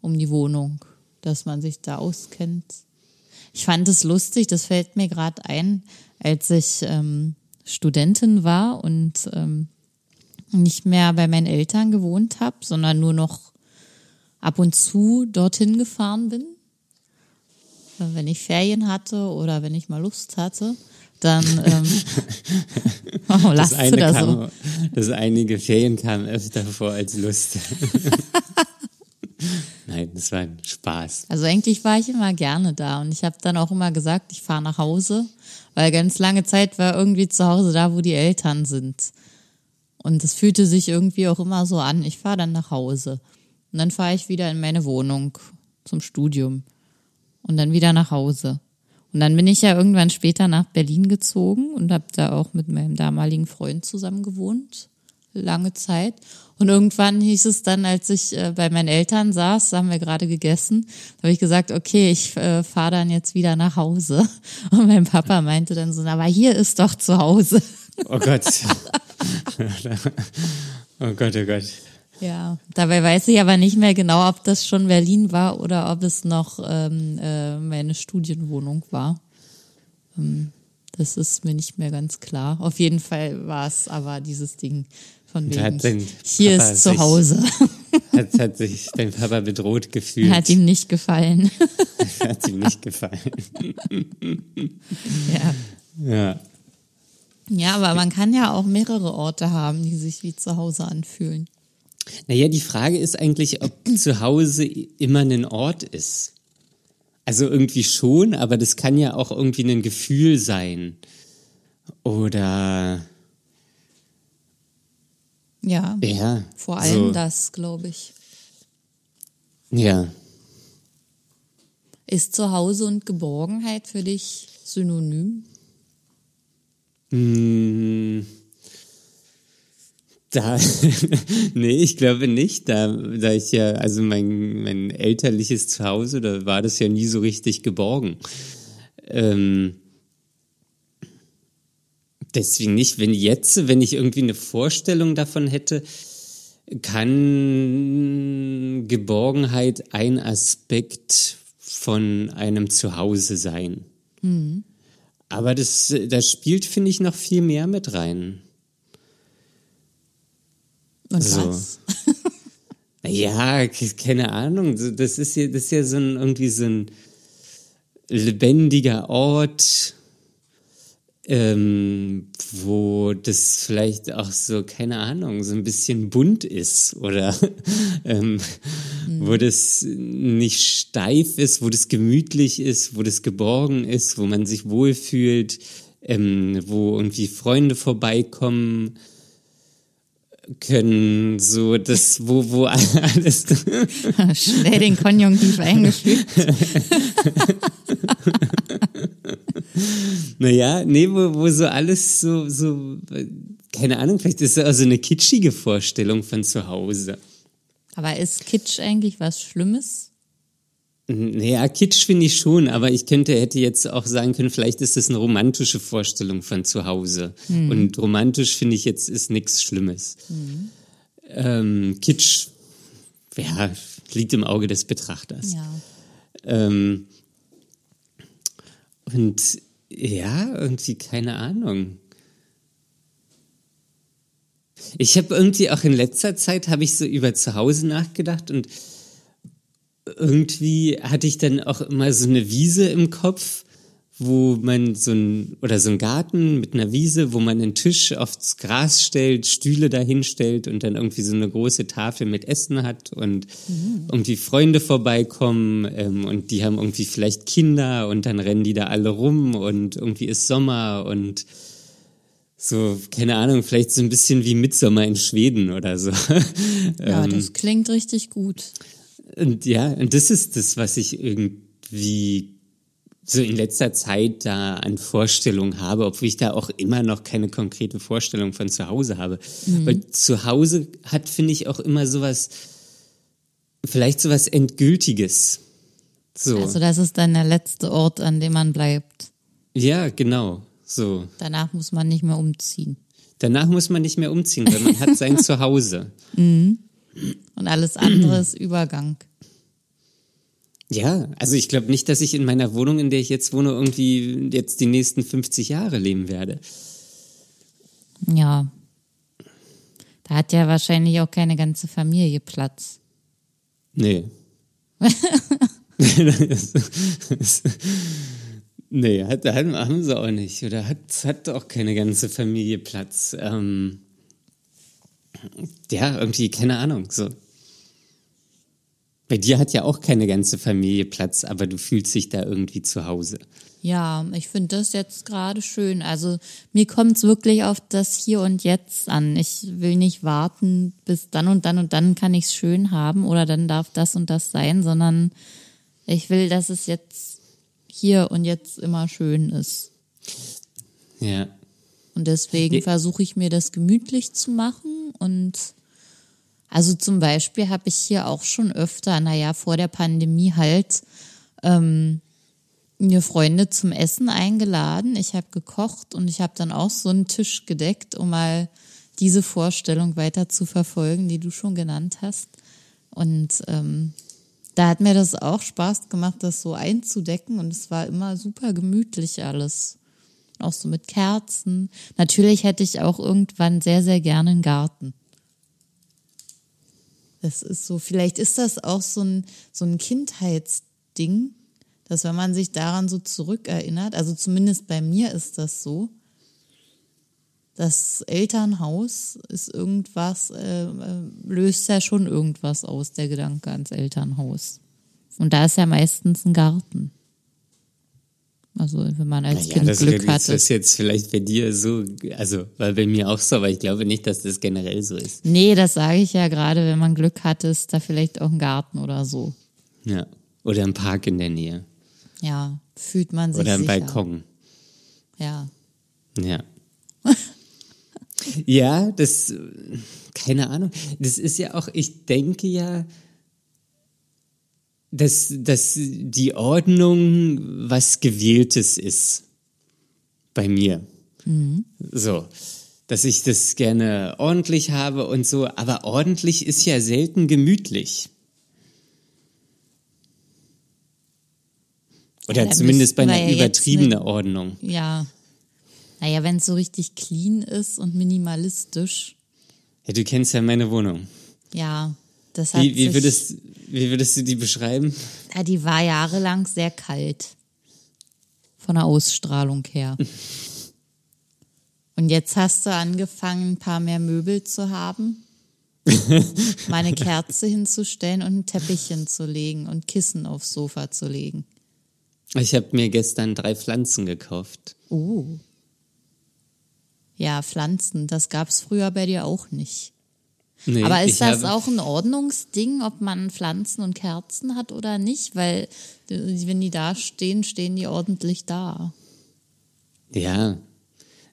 um die Wohnung, dass man sich da auskennt. Ich fand es lustig, das fällt mir gerade ein, als ich ähm, Studentin war und ähm, nicht mehr bei meinen Eltern gewohnt habe, sondern nur noch ab und zu dorthin gefahren bin. Wenn ich Ferien hatte oder wenn ich mal Lust hatte, dann ähm, oh, das eine da kam, so. Das einige Ferien kamen öfter vor als Lust. Nein, das war ein Spaß. Also eigentlich war ich immer gerne da und ich habe dann auch immer gesagt, ich fahre nach Hause, weil ganz lange Zeit war irgendwie zu Hause da, wo die Eltern sind. Und es fühlte sich irgendwie auch immer so an, ich fahre dann nach Hause. Und dann fahre ich wieder in meine Wohnung zum Studium und dann wieder nach Hause. Und dann bin ich ja irgendwann später nach Berlin gezogen und habe da auch mit meinem damaligen Freund zusammen gewohnt, lange Zeit. Und irgendwann hieß es dann, als ich äh, bei meinen Eltern saß, haben wir gerade gegessen, habe ich gesagt, okay, ich äh, fahre dann jetzt wieder nach Hause. Und mein Papa meinte dann so, aber hier ist doch zu Hause. Oh Gott. oh Gott, oh Gott. Ja, dabei weiß ich aber nicht mehr genau, ob das schon Berlin war oder ob es noch ähm, äh, meine Studienwohnung war. Ähm, das ist mir nicht mehr ganz klar. Auf jeden Fall war es aber dieses Ding von wegen, hier Papa ist zu Hause. Hat, hat sich dein Papa bedroht gefühlt. Hat ihm nicht gefallen. hat ihm nicht gefallen. ja. Ja. Ja, aber man kann ja auch mehrere Orte haben, die sich wie zu Hause anfühlen. Naja, die Frage ist eigentlich, ob zu Hause immer ein Ort ist. Also irgendwie schon, aber das kann ja auch irgendwie ein Gefühl sein. Oder. Ja. Ja. Vor allem so. das, glaube ich. Ja. Ist Zuhause und Geborgenheit für dich synonym? Mmh Da, nee, ich glaube nicht. Da, da ich ja, also mein, mein elterliches Zuhause, da war das ja nie so richtig geborgen. Ähm, deswegen nicht. Wenn jetzt, wenn ich irgendwie eine Vorstellung davon hätte, kann Geborgenheit ein Aspekt von einem Zuhause sein. Mhm. Aber das, das spielt, finde ich, noch viel mehr mit rein. Und so. was? ja, keine Ahnung. Das ist ja, das ist ja so ein, irgendwie so ein lebendiger Ort, ähm, wo das vielleicht auch so, keine Ahnung, so ein bisschen bunt ist oder ähm, mhm. wo das nicht steif ist, wo das gemütlich ist, wo das geborgen ist, wo man sich wohlfühlt, ähm, wo irgendwie Freunde vorbeikommen können, so das, wo, wo alles. Schnell den Konjunktiv eingefügt. Naja, nee, wo, wo so alles so, so, keine Ahnung, vielleicht ist es also eine kitschige Vorstellung von zu Hause. Aber ist Kitsch eigentlich was Schlimmes? Naja, Kitsch finde ich schon, aber ich könnte, hätte jetzt auch sagen können, vielleicht ist das eine romantische Vorstellung von zu Hause. Mhm. Und romantisch finde ich jetzt ist nichts Schlimmes. Mhm. Ähm, Kitsch, ja, liegt im Auge des Betrachters. Ja. Ähm, und ja, irgendwie keine Ahnung. Ich habe irgendwie auch in letzter Zeit habe ich so über zu Hause nachgedacht und irgendwie hatte ich dann auch immer so eine Wiese im Kopf, wo man so ein, oder so ein Garten mit einer Wiese, wo man einen Tisch aufs Gras stellt, Stühle dahin stellt und dann irgendwie so eine große Tafel mit Essen hat und mhm. irgendwie Freunde vorbeikommen ähm, und die haben irgendwie vielleicht Kinder und dann rennen die da alle rum und irgendwie ist Sommer und so, keine Ahnung, vielleicht so ein bisschen wie Mitsommer in Schweden oder so. Ja, ähm, das klingt richtig gut. Und ja, und das ist das, was ich irgendwie so in letzter Zeit da an Vorstellungen habe, obwohl ich da auch immer noch keine konkrete Vorstellung von zu Hause habe. Mhm. Weil zu Hause hat, finde ich, auch immer sowas, vielleicht sowas Endgültiges. So. Also das ist dann der letzte Ort, an dem man bleibt. Ja, genau. So. Danach muss man nicht mehr umziehen. Danach muss man nicht mehr umziehen, weil man hat sein Zuhause. Mhm. Und alles andere ist Übergang. Ja, also ich glaube nicht, dass ich in meiner Wohnung, in der ich jetzt wohne, irgendwie jetzt die nächsten 50 Jahre leben werde. Ja. Da hat ja wahrscheinlich auch keine ganze Familie Platz. Nee. nee, hat, haben sie auch nicht. Oder hat, hat auch keine ganze Familie Platz. Ähm, ja, irgendwie, keine Ahnung, so. Bei dir hat ja auch keine ganze Familie Platz, aber du fühlst dich da irgendwie zu Hause. Ja, ich finde das jetzt gerade schön. Also mir kommt es wirklich auf das Hier und Jetzt an. Ich will nicht warten, bis dann und dann und dann kann ich es schön haben oder dann darf das und das sein, sondern ich will, dass es jetzt hier und jetzt immer schön ist. Ja. Und deswegen versuche ich mir das gemütlich zu machen und also zum Beispiel habe ich hier auch schon öfter, naja, vor der Pandemie halt, ähm, mir Freunde zum Essen eingeladen. Ich habe gekocht und ich habe dann auch so einen Tisch gedeckt, um mal diese Vorstellung weiter zu verfolgen, die du schon genannt hast. Und ähm, da hat mir das auch Spaß gemacht, das so einzudecken und es war immer super gemütlich alles. Auch so mit Kerzen. Natürlich hätte ich auch irgendwann sehr, sehr gerne einen Garten. Das ist so, vielleicht ist das auch so ein, so ein Kindheitsding, dass wenn man sich daran so zurückerinnert, also zumindest bei mir ist das so, das Elternhaus ist irgendwas, äh, äh löst ja schon irgendwas aus, der Gedanke ans Elternhaus. Und da ist ja meistens ein Garten. Also wenn man als naja, Kind das Glück hatte. Das ist jetzt vielleicht bei dir so, also weil bei mir auch so, aber ich glaube nicht, dass das generell so ist. Nee, das sage ich ja gerade, wenn man Glück hatte, ist da vielleicht auch ein Garten oder so. Ja, oder ein Park in der Nähe. Ja, fühlt man sich Oder ein sicher. Balkon. Ja. Ja. Ja, das, keine Ahnung. Das ist ja auch, ich denke ja, dass, dass die Ordnung was Gewähltes ist. Bei mir. So. Dass ich das gerne ordentlich habe und so, aber ordentlich ist ja selten gemütlich. Oder Ja, zumindest bei einer übertriebenen Ordnung. Ja. Naja, wenn es so richtig clean ist und minimalistisch, Ja, du kennst ja meine Wohnung. ja, das hat Wie, wie, sich, würdest, wie würdest du die beschreiben? ja, die war jahrelang sehr kalt. Von der Ausstrahlung her. Und jetzt hast du angefangen, ein paar mehr Möbel zu haben, mal eine Kerze hinzustellen und ein Teppich hinzulegen und Kissen aufs Sofa zu legen. Ich habe mir gestern drei Pflanzen gekauft. Oh. Ja, Pflanzen, das gab's früher bei dir auch nicht. Nee, Aber ist das auch ein Ordnungsding, ob man Pflanzen und Kerzen hat oder nicht? Weil wenn die da stehen, stehen die ordentlich da. Ja.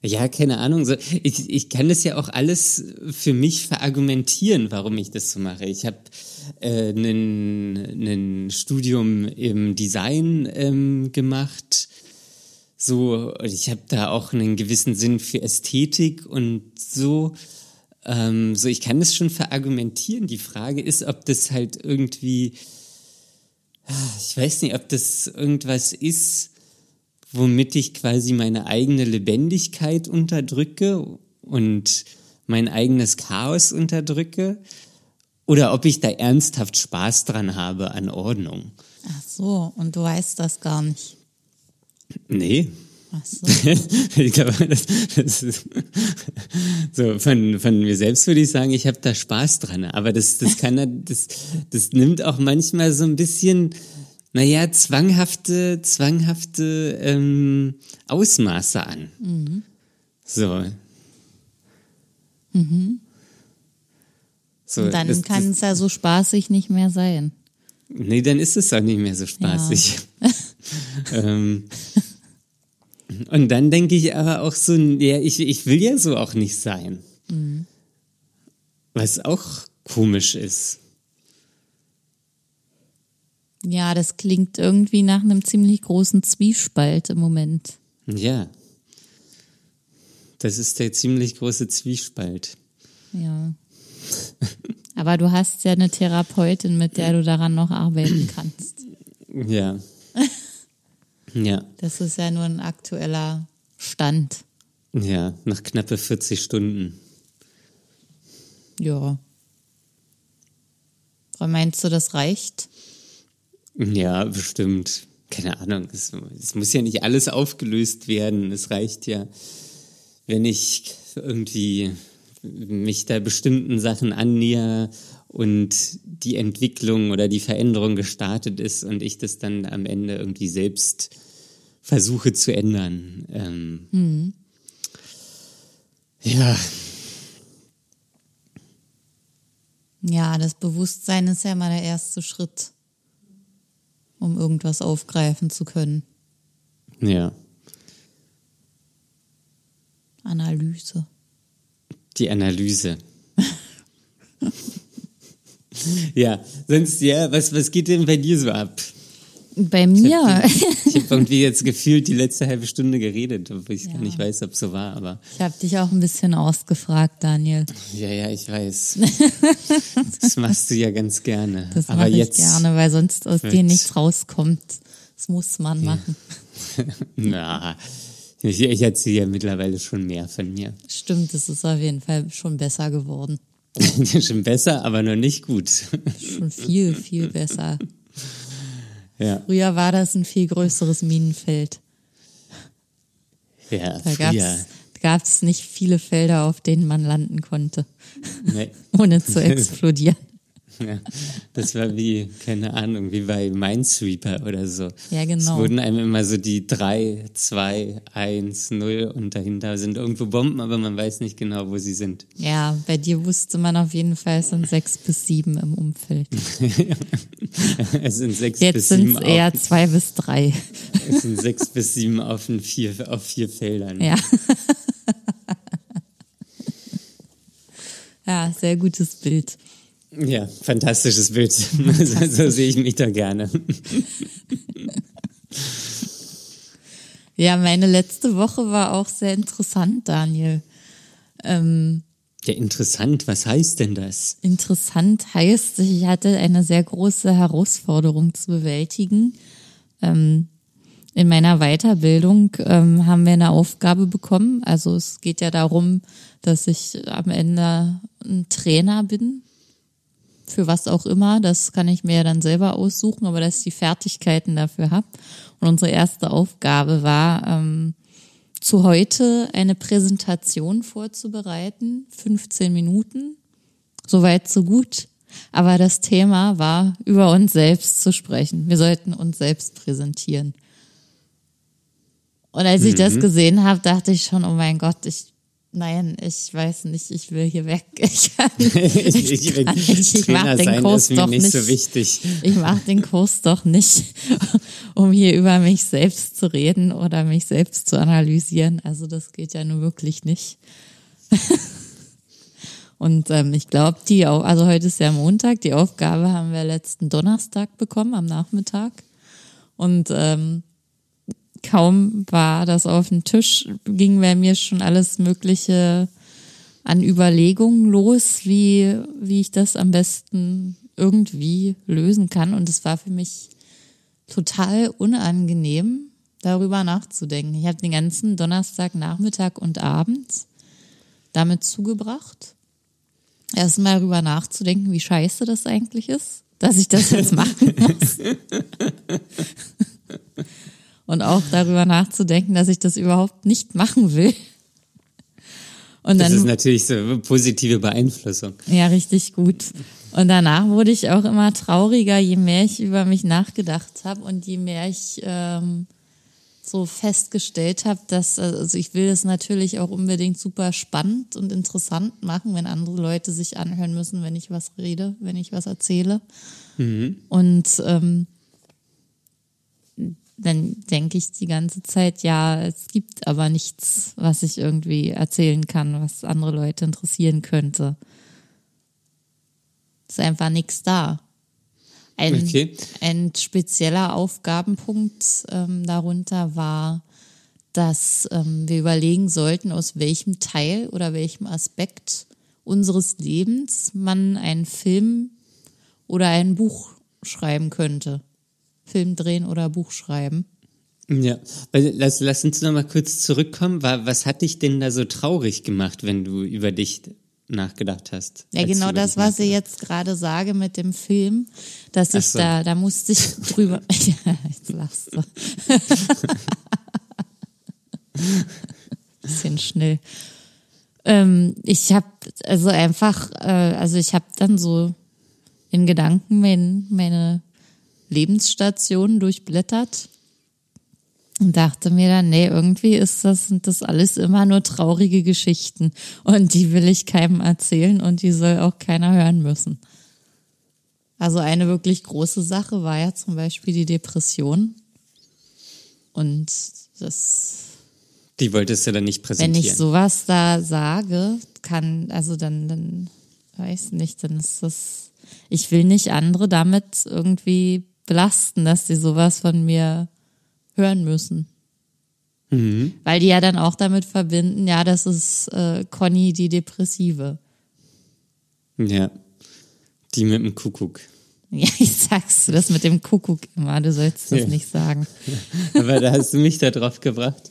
Ja, keine Ahnung. Ich, ich kann das ja auch alles für mich verargumentieren, warum ich das so mache. Ich habe äh, ein Studium im Design ähm, gemacht. So, ich habe da auch einen gewissen Sinn für Ästhetik und so. Ähm, so, ich kann das schon verargumentieren. Die Frage ist, ob das halt irgendwie, ich weiß nicht, ob das irgendwas ist, womit ich quasi meine eigene Lebendigkeit unterdrücke und mein eigenes Chaos unterdrücke oder ob ich da ernsthaft Spaß dran habe an Ordnung. Ach so, und du weißt das gar nicht. Nee. So. ich glaube, das, das ist so von, von mir selbst würde ich sagen, ich habe da Spaß dran. Aber das, das kann das, das nimmt auch manchmal so ein bisschen, naja, zwanghafte, zwanghafte ähm, Ausmaße an. So. So, Und dann kann es ja so spaßig nicht mehr sein. Nee, dann ist es auch nicht mehr so spaßig. ähm, und dann denke ich aber auch so, ja, ich, ich will ja so auch nicht sein. Was auch komisch ist. Ja, das klingt irgendwie nach einem ziemlich großen Zwiespalt im Moment. Ja. Das ist der ziemlich große Zwiespalt. Ja. Aber du hast ja eine Therapeutin, mit der du daran noch arbeiten kannst. Ja. Ja, Das ist ja nur ein aktueller Stand. ja, nach knappe 40 Stunden. Ja. Meinst du, das reicht? Ja, bestimmt. Keine Ahnung. Es, es muss ja nicht alles aufgelöst werden. Es reicht ja, wenn ich irgendwie mich da bestimmten Sachen annäher und die Entwicklung oder die Veränderung gestartet ist und ich das dann am Ende irgendwie selbst versuche zu ändern. Ähm, Ja, Ja, das Bewusstsein ist ja mal der erste Schritt, um irgendwas aufgreifen zu können. ja. Analyse. Die Analyse. ja, sonst, ja, was, was geht denn bei dir so ab? Bei mir, Ich habe irgendwie jetzt gefühlt die letzte halbe Stunde geredet, obwohl ich Ja. gar nicht weiß, ob es so war, aber ich habe dich auch ein bisschen ausgefragt, Daniel. ja, ja, ich weiß. das machst du ja ganz gerne. Das mache ich gerne, weil sonst aus dir nichts rauskommt. Das muss man machen. na, ich, ich erzähle ja mittlerweile schon mehr von mir. Stimmt, es ist auf jeden Fall schon besser geworden. Schon besser, aber noch nicht gut. Schon viel, viel besser. ja, Früher war das ein viel größeres Minenfeld. ja, Da früher. gab es nicht viele Felder, auf denen man landen konnte, Nee. ohne zu explodieren. Ja, das war wie, keine Ahnung, wie bei Minesweeper oder so. Ja, genau. Es wurden einem immer so die 3, 2, 1, 0 und dahinter sind irgendwo Bomben, aber man weiß nicht genau, wo sie sind. Ja, bei dir wusste man auf jeden Fall, es sind sechs bis sieben im Umfeld. es sind sechs Jetzt bis sind sieben es eher auf, zwei bis drei. es sind sechs bis sieben auf, den vier, auf vier Feldern. Ja. Ja, sehr gutes Bild. Ja, fantastisches Bild. so, so sehe ich mich da gerne. Ja, meine letzte Woche war auch sehr interessant, Daniel. Ähm, ja, interessant. Was heißt denn das? Interessant heißt, ich hatte eine sehr große Herausforderung zu bewältigen. Ähm, in meiner Weiterbildung ähm, haben wir eine Aufgabe bekommen. Also es geht ja darum, dass ich am Ende ein Trainer bin. Für was auch immer. Das kann ich mir ja dann selber aussuchen, aber dass ich die Fertigkeiten dafür habe. Und unsere erste Aufgabe war, ähm, zu heute eine Präsentation vorzubereiten. 15 Minuten. Soweit, so gut. Aber das Thema war, über uns selbst zu sprechen. Wir sollten uns selbst präsentieren. Und als mhm. ich das mhm. gesehen habe, dachte ich schon, oh mein Gott, ich Nein, ich weiß nicht, ich will hier weg. Ich, kann, ich, ich, kann nicht, ich mach den Kurs doch nicht, so wichtig. Ich mache den Kurs doch nicht, um hier über mich selbst zu reden oder mich selbst zu analysieren. Also das geht ja nur wirklich nicht. Und ähm, ich glaube, die, also heute ist ja Montag, die Aufgabe haben wir letzten Donnerstag bekommen am Nachmittag. Und ähm, kaum war das auf dem Tisch, ging bei mir schon alles Mögliche an Überlegungen los, wie, wie ich das am besten irgendwie lösen kann. Und es war für mich total unangenehm, darüber nachzudenken. Ich habe den ganzen Donnerstag, Nachmittag und Abend damit zugebracht, erstmal darüber nachzudenken, wie scheiße das eigentlich ist, dass ich das jetzt machen muss und auch darüber nachzudenken, dass ich das überhaupt nicht machen will. Und dann, das ist natürlich so positive Beeinflussung. Ja, richtig gut. Und danach wurde ich auch immer trauriger, je mehr ich über mich nachgedacht habe und je mehr ich ähm, so festgestellt habe, dass, also ich will es natürlich auch unbedingt super spannend und interessant machen, wenn andere Leute sich anhören müssen, wenn ich was rede, wenn ich was erzähle. Mhm. Und ähm, dann denke ich die ganze Zeit, ja, es gibt aber nichts, was ich irgendwie erzählen kann, was andere Leute interessieren könnte. Ist einfach nichts da. Ein, okay. ein spezieller Aufgabenpunkt ähm, darunter war, dass ähm, wir überlegen sollten, aus welchem Teil oder welchem Aspekt unseres Lebens man einen Film oder ein Buch schreiben könnte. Film drehen oder Buch schreiben. Ja, lass, lass uns noch mal kurz zurückkommen. Was hat dich denn da so traurig gemacht, wenn du über dich nachgedacht hast? Ja, genau das, was ich jetzt gerade sage mit dem Film, dass ich so. da, da musste ich drüber. ja, jetzt lachst du. Bisschen schnell. Ähm, ich habe also einfach, äh, also ich habe dann so in Gedanken mein, meine Lebensstationen durchblättert und dachte mir dann, nee, irgendwie ist das, sind das alles immer nur traurige Geschichten und die will ich keinem erzählen und die soll auch keiner hören müssen. Also eine wirklich große Sache war ja zum Beispiel die Depression und das. Die wolltest du dann nicht präsentieren. Wenn ich sowas da sage, kann, also dann, dann, weiß nicht, dann ist das, ich will nicht andere damit irgendwie belasten, dass die sowas von mir hören müssen. Mhm. Weil die ja dann auch damit verbinden, ja, das ist äh, Conny die Depressive. Ja, die mit dem Kuckuck. Ja, ich sagst du das mit dem Kuckuck immer, du sollst das ja. nicht sagen. Aber da hast du mich da drauf gebracht.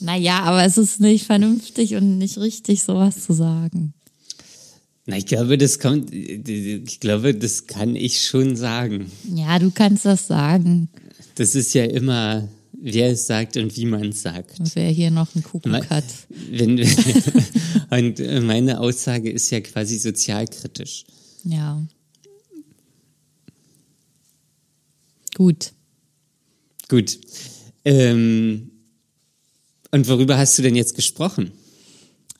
Naja, aber es ist nicht vernünftig und nicht richtig, sowas zu sagen. Na, ich glaube, das kommt, ich glaube, das kann ich schon sagen. Ja, du kannst das sagen. Das ist ja immer, wer es sagt und wie man es sagt. Und wer hier noch einen Kuckuck hat. Wenn, und meine Aussage ist ja quasi sozialkritisch. Ja. Gut. Gut. Ähm, und worüber hast du denn jetzt gesprochen?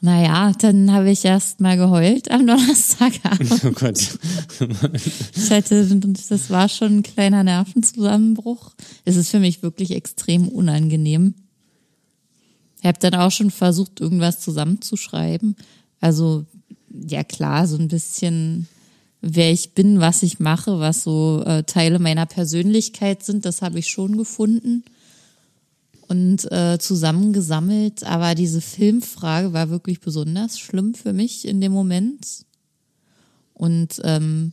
Naja, dann habe ich erst mal geheult am Donnerstagabend. Oh Gott. ich hatte, das war schon ein kleiner Nervenzusammenbruch. Es ist für mich wirklich extrem unangenehm. Ich habe dann auch schon versucht, irgendwas zusammenzuschreiben. Also ja klar, so ein bisschen wer ich bin, was ich mache, was so äh, Teile meiner Persönlichkeit sind, das habe ich schon gefunden und äh, zusammengesammelt. Aber diese Filmfrage war wirklich besonders schlimm für mich in dem Moment. Und ähm,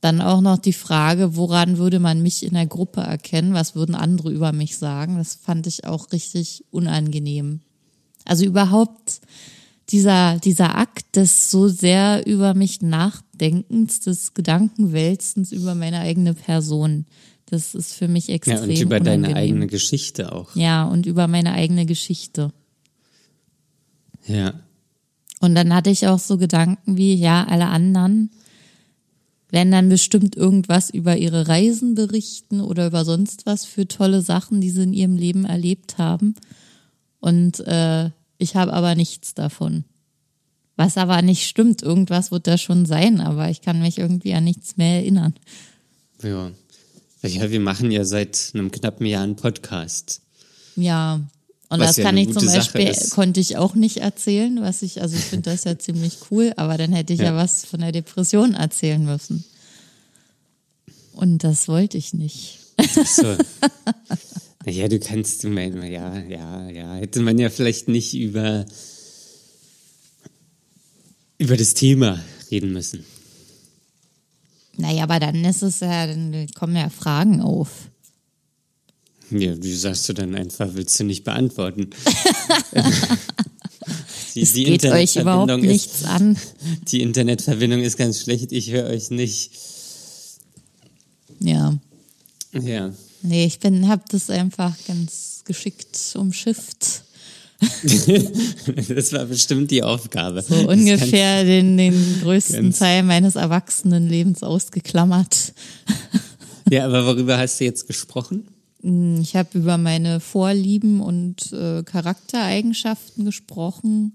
dann auch noch die Frage, woran würde man mich in der Gruppe erkennen? Was würden andere über mich sagen? Das fand ich auch richtig unangenehm. Also überhaupt dieser, dieser Akt des so sehr über mich Nachdenkens, des Gedankenwälzens über meine eigene Person. Das ist für mich extrem. Ja, und über unangenehm. deine eigene Geschichte auch. Ja, und über meine eigene Geschichte. Ja. Und dann hatte ich auch so Gedanken wie, ja, alle anderen werden dann bestimmt irgendwas über ihre Reisen berichten oder über sonst was für tolle Sachen, die sie in ihrem Leben erlebt haben. Und äh, ich habe aber nichts davon. Was aber nicht stimmt, irgendwas wird da schon sein, aber ich kann mich irgendwie an nichts mehr erinnern. Ja. Ja, wir machen ja seit einem knappen Jahr einen Podcast. Ja. Und was das ja kann ich zum Beispiel, konnte ich auch nicht erzählen, was ich, also ich finde das ja ziemlich cool, aber dann hätte ich ja. ja was von der Depression erzählen müssen. Und das wollte ich nicht. So. Ja, du kannst, ja, ja, ja, hätte man ja vielleicht nicht über, über das Thema reden müssen. Naja, aber dann ist es ja, dann kommen ja Fragen auf. Ja, wie sagst du dann einfach, willst du nicht beantworten? die, es die geht euch überhaupt nichts ist, an. Die Internetverbindung ist ganz schlecht, ich höre euch nicht. Ja. Ja. Nee, ich bin, hab das einfach ganz geschickt umschifft. das war bestimmt die Aufgabe. So ungefähr den, den größten Teil meines Erwachsenenlebens ausgeklammert. ja, aber worüber hast du jetzt gesprochen? Hm, ich habe über meine Vorlieben und äh, Charaktereigenschaften gesprochen,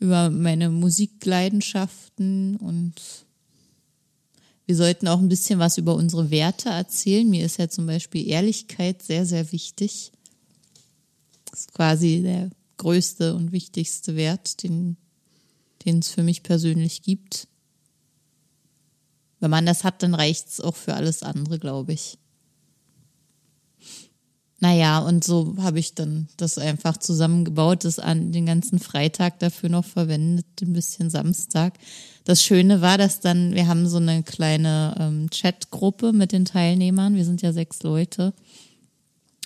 über meine Musikleidenschaften und wir sollten auch ein bisschen was über unsere Werte erzählen. Mir ist ja zum Beispiel Ehrlichkeit sehr, sehr wichtig. Das ist quasi der größte und wichtigste Wert, den, den es für mich persönlich gibt. Wenn man das hat, dann reicht es auch für alles andere, glaube ich. Naja, und so habe ich dann das einfach zusammengebaut, das an den ganzen Freitag dafür noch verwendet, ein bisschen Samstag. Das Schöne war, dass dann, wir haben so eine kleine ähm, Chatgruppe mit den Teilnehmern, wir sind ja sechs Leute.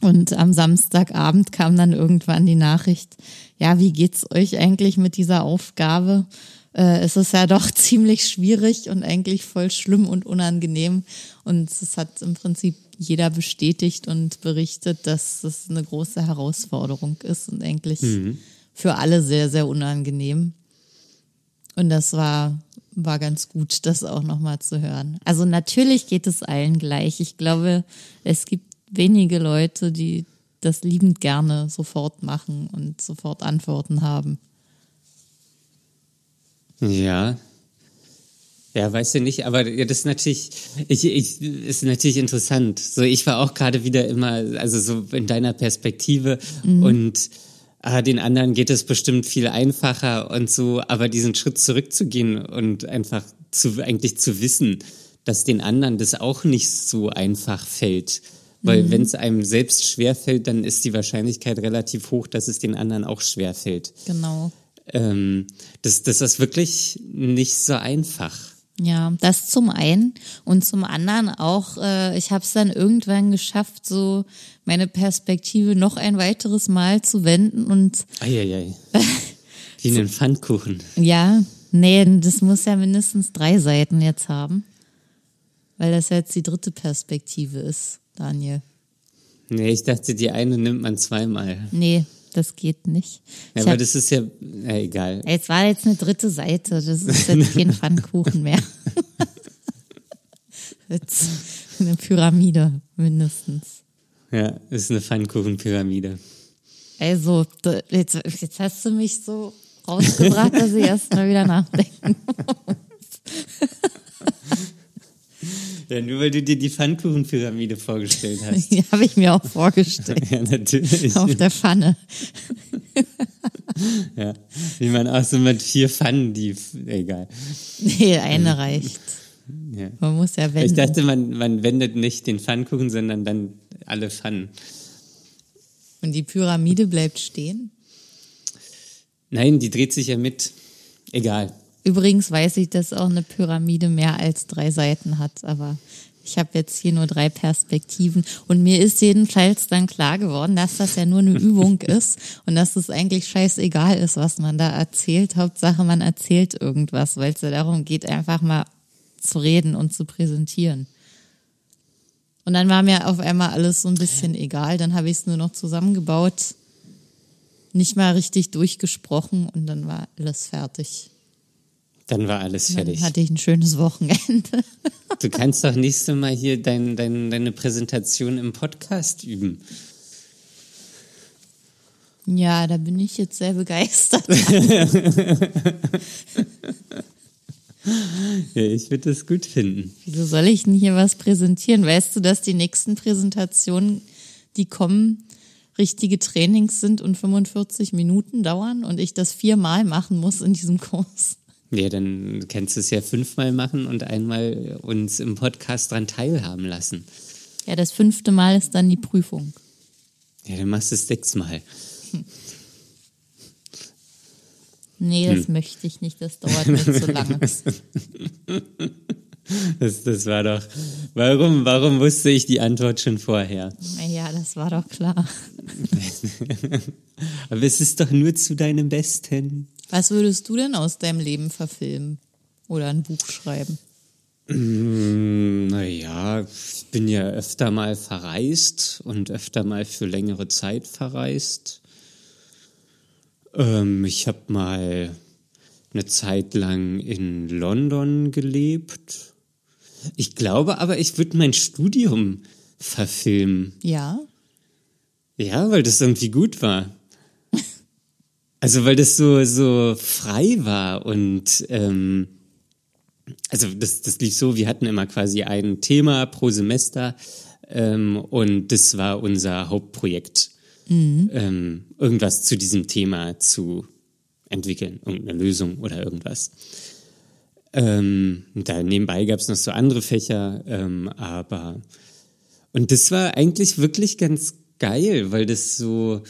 Und am Samstagabend kam dann irgendwann die Nachricht, ja, wie geht's euch eigentlich mit dieser Aufgabe? Äh, es ist ja doch ziemlich schwierig und eigentlich voll schlimm und unangenehm. Und es hat im Prinzip jeder bestätigt und berichtet, dass es eine große Herausforderung ist und eigentlich mhm. für alle sehr, sehr unangenehm. Und das war, war ganz gut, das auch nochmal zu hören. Also natürlich geht es allen gleich. Ich glaube, es gibt wenige Leute, die das liebend gerne sofort machen und sofort Antworten haben. Ja, ja, weißt du nicht, aber das ist natürlich, ich, ich, ist natürlich interessant. So, ich war auch gerade wieder immer, also so in deiner Perspektive mhm. und ah, den anderen geht es bestimmt viel einfacher und so, aber diesen Schritt zurückzugehen und einfach zu, eigentlich zu wissen, dass den anderen das auch nicht so einfach fällt. Weil mhm. wenn es einem selbst schwer fällt, dann ist die Wahrscheinlichkeit relativ hoch, dass es den anderen auch schwer fällt. Genau. Ähm, das, das ist wirklich nicht so einfach. Ja, das zum einen und zum anderen auch, äh, ich habe es dann irgendwann geschafft, so meine Perspektive noch ein weiteres Mal zu wenden und Eieiei. Wie einen Pfannkuchen. Ja, nee, das muss ja mindestens drei Seiten jetzt haben, weil das jetzt die dritte Perspektive ist, Daniel. Nee, ich dachte, die eine nimmt man zweimal. Nee, das geht nicht. Ja, aber hab, das ist ja, ja egal. Es war jetzt eine dritte Seite, das ist jetzt kein Pfannkuchen mehr. jetzt eine Pyramide mindestens. Ja, ist eine Pfannkuchenpyramide. Also, jetzt, jetzt hast du mich so rausgebracht, dass ich erst mal wieder nachdenken muss. Ja, nur weil du dir die Pfannkuchenpyramide vorgestellt hast. Die habe ich mir auch vorgestellt. ja, natürlich. Auf der Pfanne. ja. Wie man auch so mit vier Pfannen, die, egal. Nee, eine reicht. Ja. Man muss ja wenden. Ich dachte, man, man wendet nicht den Pfannkuchen, sondern dann alle Pfannen. Und die Pyramide bleibt stehen? Nein, die dreht sich ja mit. Egal. Übrigens weiß ich, dass auch eine Pyramide mehr als drei Seiten hat, aber ich habe jetzt hier nur drei Perspektiven und mir ist jedenfalls dann klar geworden, dass das ja nur eine Übung ist und dass es eigentlich scheißegal ist, was man da erzählt. Hauptsache, man erzählt irgendwas, weil es ja darum geht, einfach mal zu reden und zu präsentieren. Und dann war mir auf einmal alles so ein bisschen egal. Dann habe ich es nur noch zusammengebaut, nicht mal richtig durchgesprochen und dann war alles fertig. Dann war alles fertig. Dann hatte ich ein schönes Wochenende. Du kannst doch nächstes Mal hier dein, dein, deine Präsentation im Podcast üben. Ja, da bin ich jetzt sehr begeistert. Ja, ich würde das gut finden. Wieso soll ich denn hier was präsentieren? Weißt du, dass die nächsten Präsentationen, die kommen, richtige Trainings sind und 45 Minuten dauern und ich das viermal machen muss in diesem Kurs? Ja, dann kannst du es ja fünfmal machen und einmal uns im Podcast dran teilhaben lassen. Ja, das fünfte Mal ist dann die Prüfung. Ja, dann machst du es sechsmal. Nee, das möchte ich nicht, das dauert mir zu lange. Das, das war doch. Warum, warum wusste ich die Antwort schon vorher? Ja, das war doch klar. Aber es ist doch nur zu deinem Besten. Was würdest du denn aus deinem Leben verfilmen? Oder ein Buch schreiben? Mm, Naja, ich bin ja öfter mal verreist und öfter mal für längere Zeit verreist. Ähm, ich habe mal eine Zeit lang in London gelebt. Ich glaube aber, ich würde mein Studium verfilmen. Ja. Ja, weil das irgendwie gut war. Also weil das so so frei war und ähm, also das das lief so, wir hatten immer quasi ein Thema pro Semester ähm, und das war unser Hauptprojekt, ähm, irgendwas zu diesem Thema zu entwickeln, irgendeine Lösung oder irgendwas. Ähm, da nebenbei gab es noch so andere Fächer, ähm, aber und das war eigentlich wirklich ganz geil, weil das so,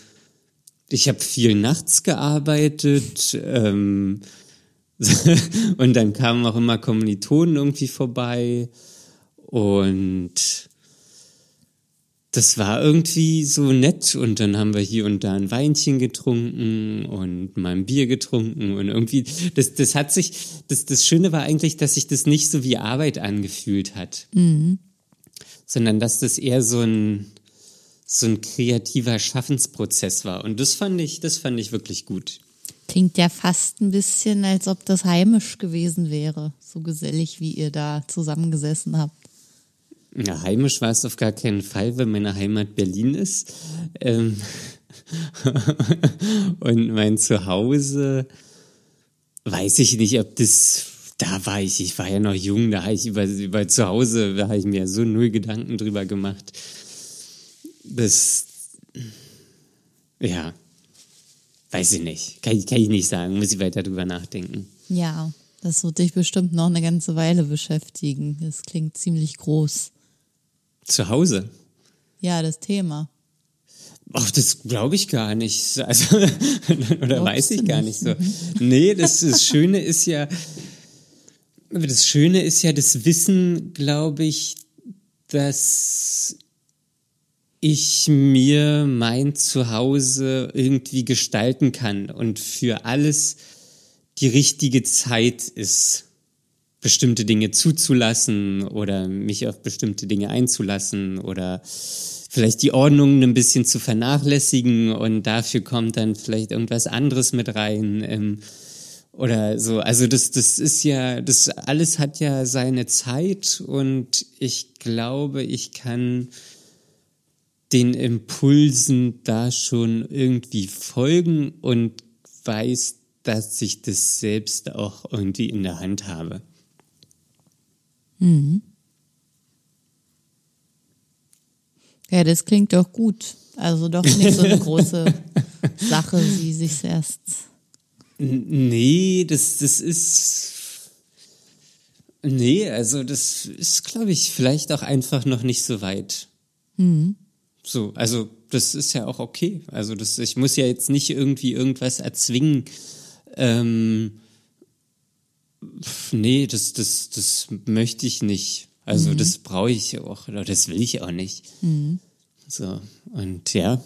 ich habe viel nachts gearbeitet ähm, und dann kamen auch immer Kommilitonen irgendwie vorbei und das war irgendwie so nett und dann haben wir hier und da ein Weinchen getrunken und mal ein Bier getrunken und irgendwie, das, das hat sich, das, das Schöne war eigentlich, dass sich das nicht so wie Arbeit angefühlt hat, sondern dass das eher so ein, so ein kreativer Schaffensprozess war und das fand ich, das fand ich wirklich gut. Klingt ja fast ein bisschen, als ob das heimisch gewesen wäre. So gesellig, wie ihr da zusammengesessen habt. Ja, heimisch war es auf gar keinen Fall, weil meine Heimat Berlin ist. Ähm und mein Zuhause, weiß ich nicht, ob das, da war ich, ich war ja noch jung, da habe ich über, über Zuhause, da habe ich mir so null Gedanken drüber gemacht. Das, ja, weiß ich nicht, kann, kann ich nicht sagen, muss ich weiter drüber nachdenken. Ja, das wird dich bestimmt noch eine ganze Weile beschäftigen. Das klingt ziemlich groß. Zu Hause? Ja, das Thema. Ach, das glaube ich gar nicht. Also, oder Glaubst weiß ich gar nicht? nicht so. Nee, das, das Schöne ist ja, das Schöne ist ja das Wissen, glaube ich, dass ich mir mein Zuhause irgendwie gestalten kann und für alles die richtige Zeit ist, bestimmte Dinge zuzulassen oder mich auf bestimmte Dinge einzulassen oder vielleicht die Ordnung ein bisschen zu vernachlässigen und dafür kommt dann vielleicht irgendwas anderes mit rein. Ähm, oder so, also das, das ist ja, das alles hat ja seine Zeit und ich glaube, ich kann den Impulsen da schon irgendwie folgen und weiß, dass ich das selbst auch irgendwie in der Hand habe. Ja, das klingt doch gut. Also doch nicht so eine große Sache, sie sich erst. Nee, das, das ist. Nee, also das ist, glaube ich, vielleicht auch einfach noch nicht so weit. So, also das ist ja auch okay. Also das, ich muss ja jetzt nicht irgendwie irgendwas erzwingen. Ähm, nee, das, das, das möchte ich nicht. Also das brauche ich auch, oder das will ich auch nicht. So, und ja,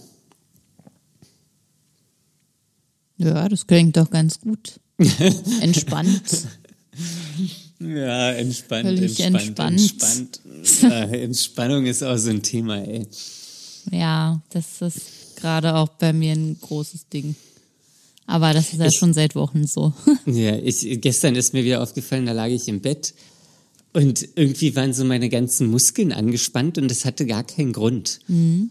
Ja, das klingt doch ganz gut. Entspannt. Ja, entspannt, Völlig entspannt, entspannt. entspannt. Entspannung ist auch so ein Thema, ey. Ja, das ist gerade auch bei mir ein großes Ding. Aber das ist ja Ich- schon seit Wochen so. Ja, ich, gestern ist mir wieder aufgefallen, da lag ich im Bett und irgendwie waren so meine ganzen Muskeln angespannt und das hatte gar keinen Grund. Und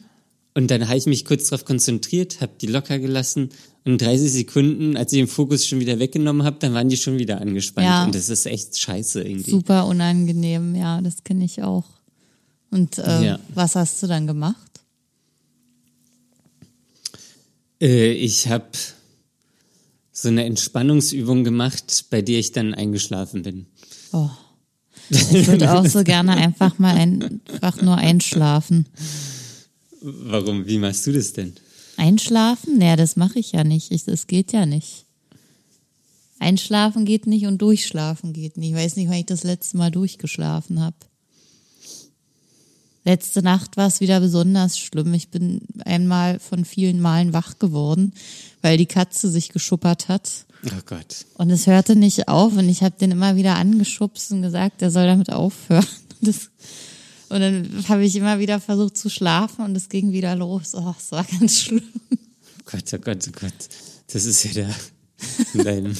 dann habe ich mich kurz darauf konzentriert, habe die locker gelassen und in 30 Sekunden, als ich den Fokus schon wieder weggenommen habe, dann waren die schon wieder angespannt. Ja. Und das ist echt scheiße irgendwie. Super unangenehm, ja, das kenne ich auch. Und ähm, Ja. was hast du dann gemacht? Äh, ich habe so eine Entspannungsübung gemacht, bei der ich dann eingeschlafen bin. Oh. Ich würde auch so gerne einfach mal einfach nur einschlafen. Warum? Wie machst du das denn? Einschlafen? Naja, das mache ich ja nicht. Ich, das geht ja nicht. Einschlafen geht nicht und durchschlafen geht nicht. Ich weiß nicht, wann ich das letzte Mal durchgeschlafen habe. Letzte Nacht war es wieder besonders schlimm. Ich bin einmal von vielen Malen wach geworden, weil die Katze sich geschuppert hat. Oh Gott. Und es hörte nicht auf und ich habe den immer wieder angeschubst und gesagt, er soll damit aufhören. Und, das, und dann habe ich immer wieder versucht zu schlafen und es ging wieder los. Oh, es war ganz schlimm. Oh Gott, oh Gott, oh Gott. Das ist ja der. Dein,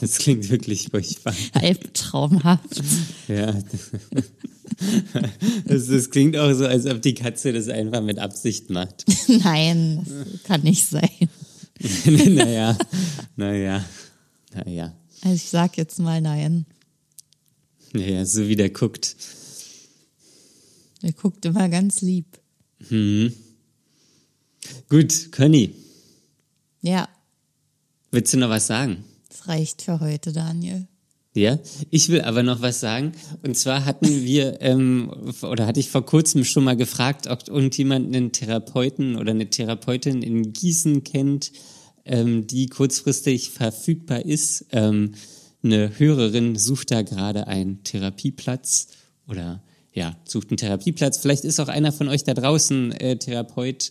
das klingt wirklich furchtbar. Albtraumhaft. Ja. Das, das klingt auch so, als ob die Katze das einfach mit Absicht macht. Nein, das kann nicht sein. naja, naja, naja. Also ich sag jetzt mal nein. Naja, so wie der guckt. Er guckt immer ganz lieb. Gut, Conny, Ja, willst du noch was sagen? das reicht für heute, Daniel. Ja, ich will aber noch was sagen. Und zwar hatten wir, ähm, oder hatte ich vor kurzem schon mal gefragt, ob irgendjemand einen Therapeuten oder eine Therapeutin in Gießen kennt, ähm, die kurzfristig verfügbar ist. Ähm, eine Hörerin sucht da gerade einen Therapieplatz oder ja, sucht einen Therapieplatz. Vielleicht ist auch einer von euch da draußen äh, Therapeut.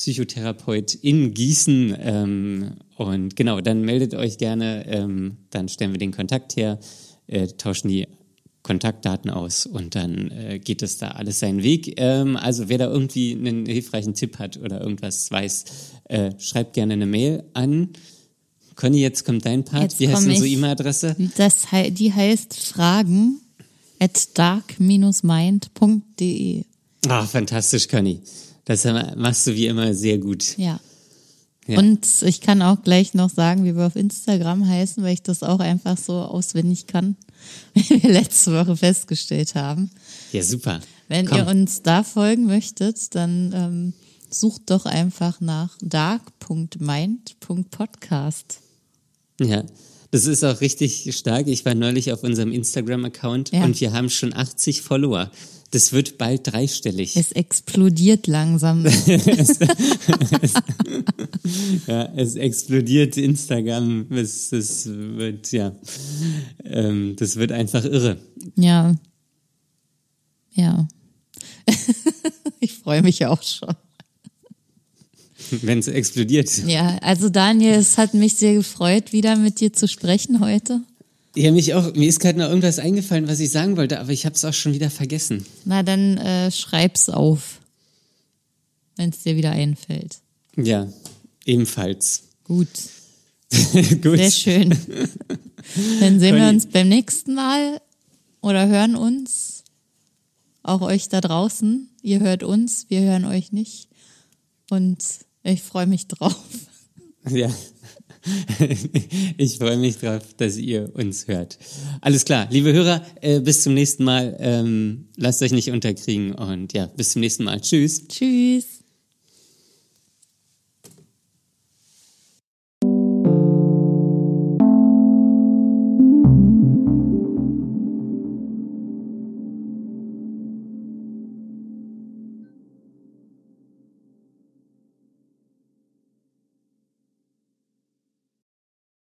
Psychotherapeut in Gießen. Ähm, und genau, dann meldet euch gerne, ähm, dann stellen wir den Kontakt her, äh, tauschen die Kontaktdaten aus und dann äh, geht es da alles seinen Weg. Ähm, also wer da irgendwie einen hilfreichen Tipp hat oder irgendwas weiß, äh, schreibt gerne eine Mail an. Conny, jetzt kommt dein Part. Jetzt Wie heißt unsere ich. E-Mail-Adresse? Die heißt fragen at dark-mind.de. Ah, fantastisch, Conny. Das machst du wie immer sehr gut. Ja. Ja. Und ich kann auch gleich noch sagen, wie wir auf Instagram heißen, weil ich das auch einfach so auswendig kann, wie wir letzte Woche festgestellt haben. Ja, super. Wenn Komm. ihr uns da folgen möchtet, dann ähm, sucht doch einfach nach dark.mind.podcast. Ja, das ist auch richtig stark. Ich war neulich auf unserem Instagram-Account Ja. und wir haben schon 80 Follower. Das wird bald dreistellig. Es explodiert langsam. ja, es explodiert Instagram. Es, es wird, ja, ähm, das wird einfach irre. ja. Ja. ich freue mich auch schon. Wenn es explodiert. Ja, also Daniel, es hat mich sehr gefreut, wieder mit dir zu sprechen heute. Ja, mich auch. Mir ist gerade noch irgendwas eingefallen, was ich sagen wollte, aber ich habe es auch schon wieder vergessen. Na, dann äh, schreib's auf, wenn es dir wieder einfällt. Ja, ebenfalls. Gut, Gut. sehr schön. Dann sehen wir uns beim nächsten Mal oder hören uns. Auch euch da draußen. Ihr hört uns, wir hören euch nicht. Und ich freue mich drauf. Ja. Ich freue mich drauf, dass ihr uns hört. Alles klar, liebe Hörer, äh, bis zum nächsten Mal. Ähm, lasst euch nicht unterkriegen und ja, bis zum nächsten Mal. Tschüss. Tschüss.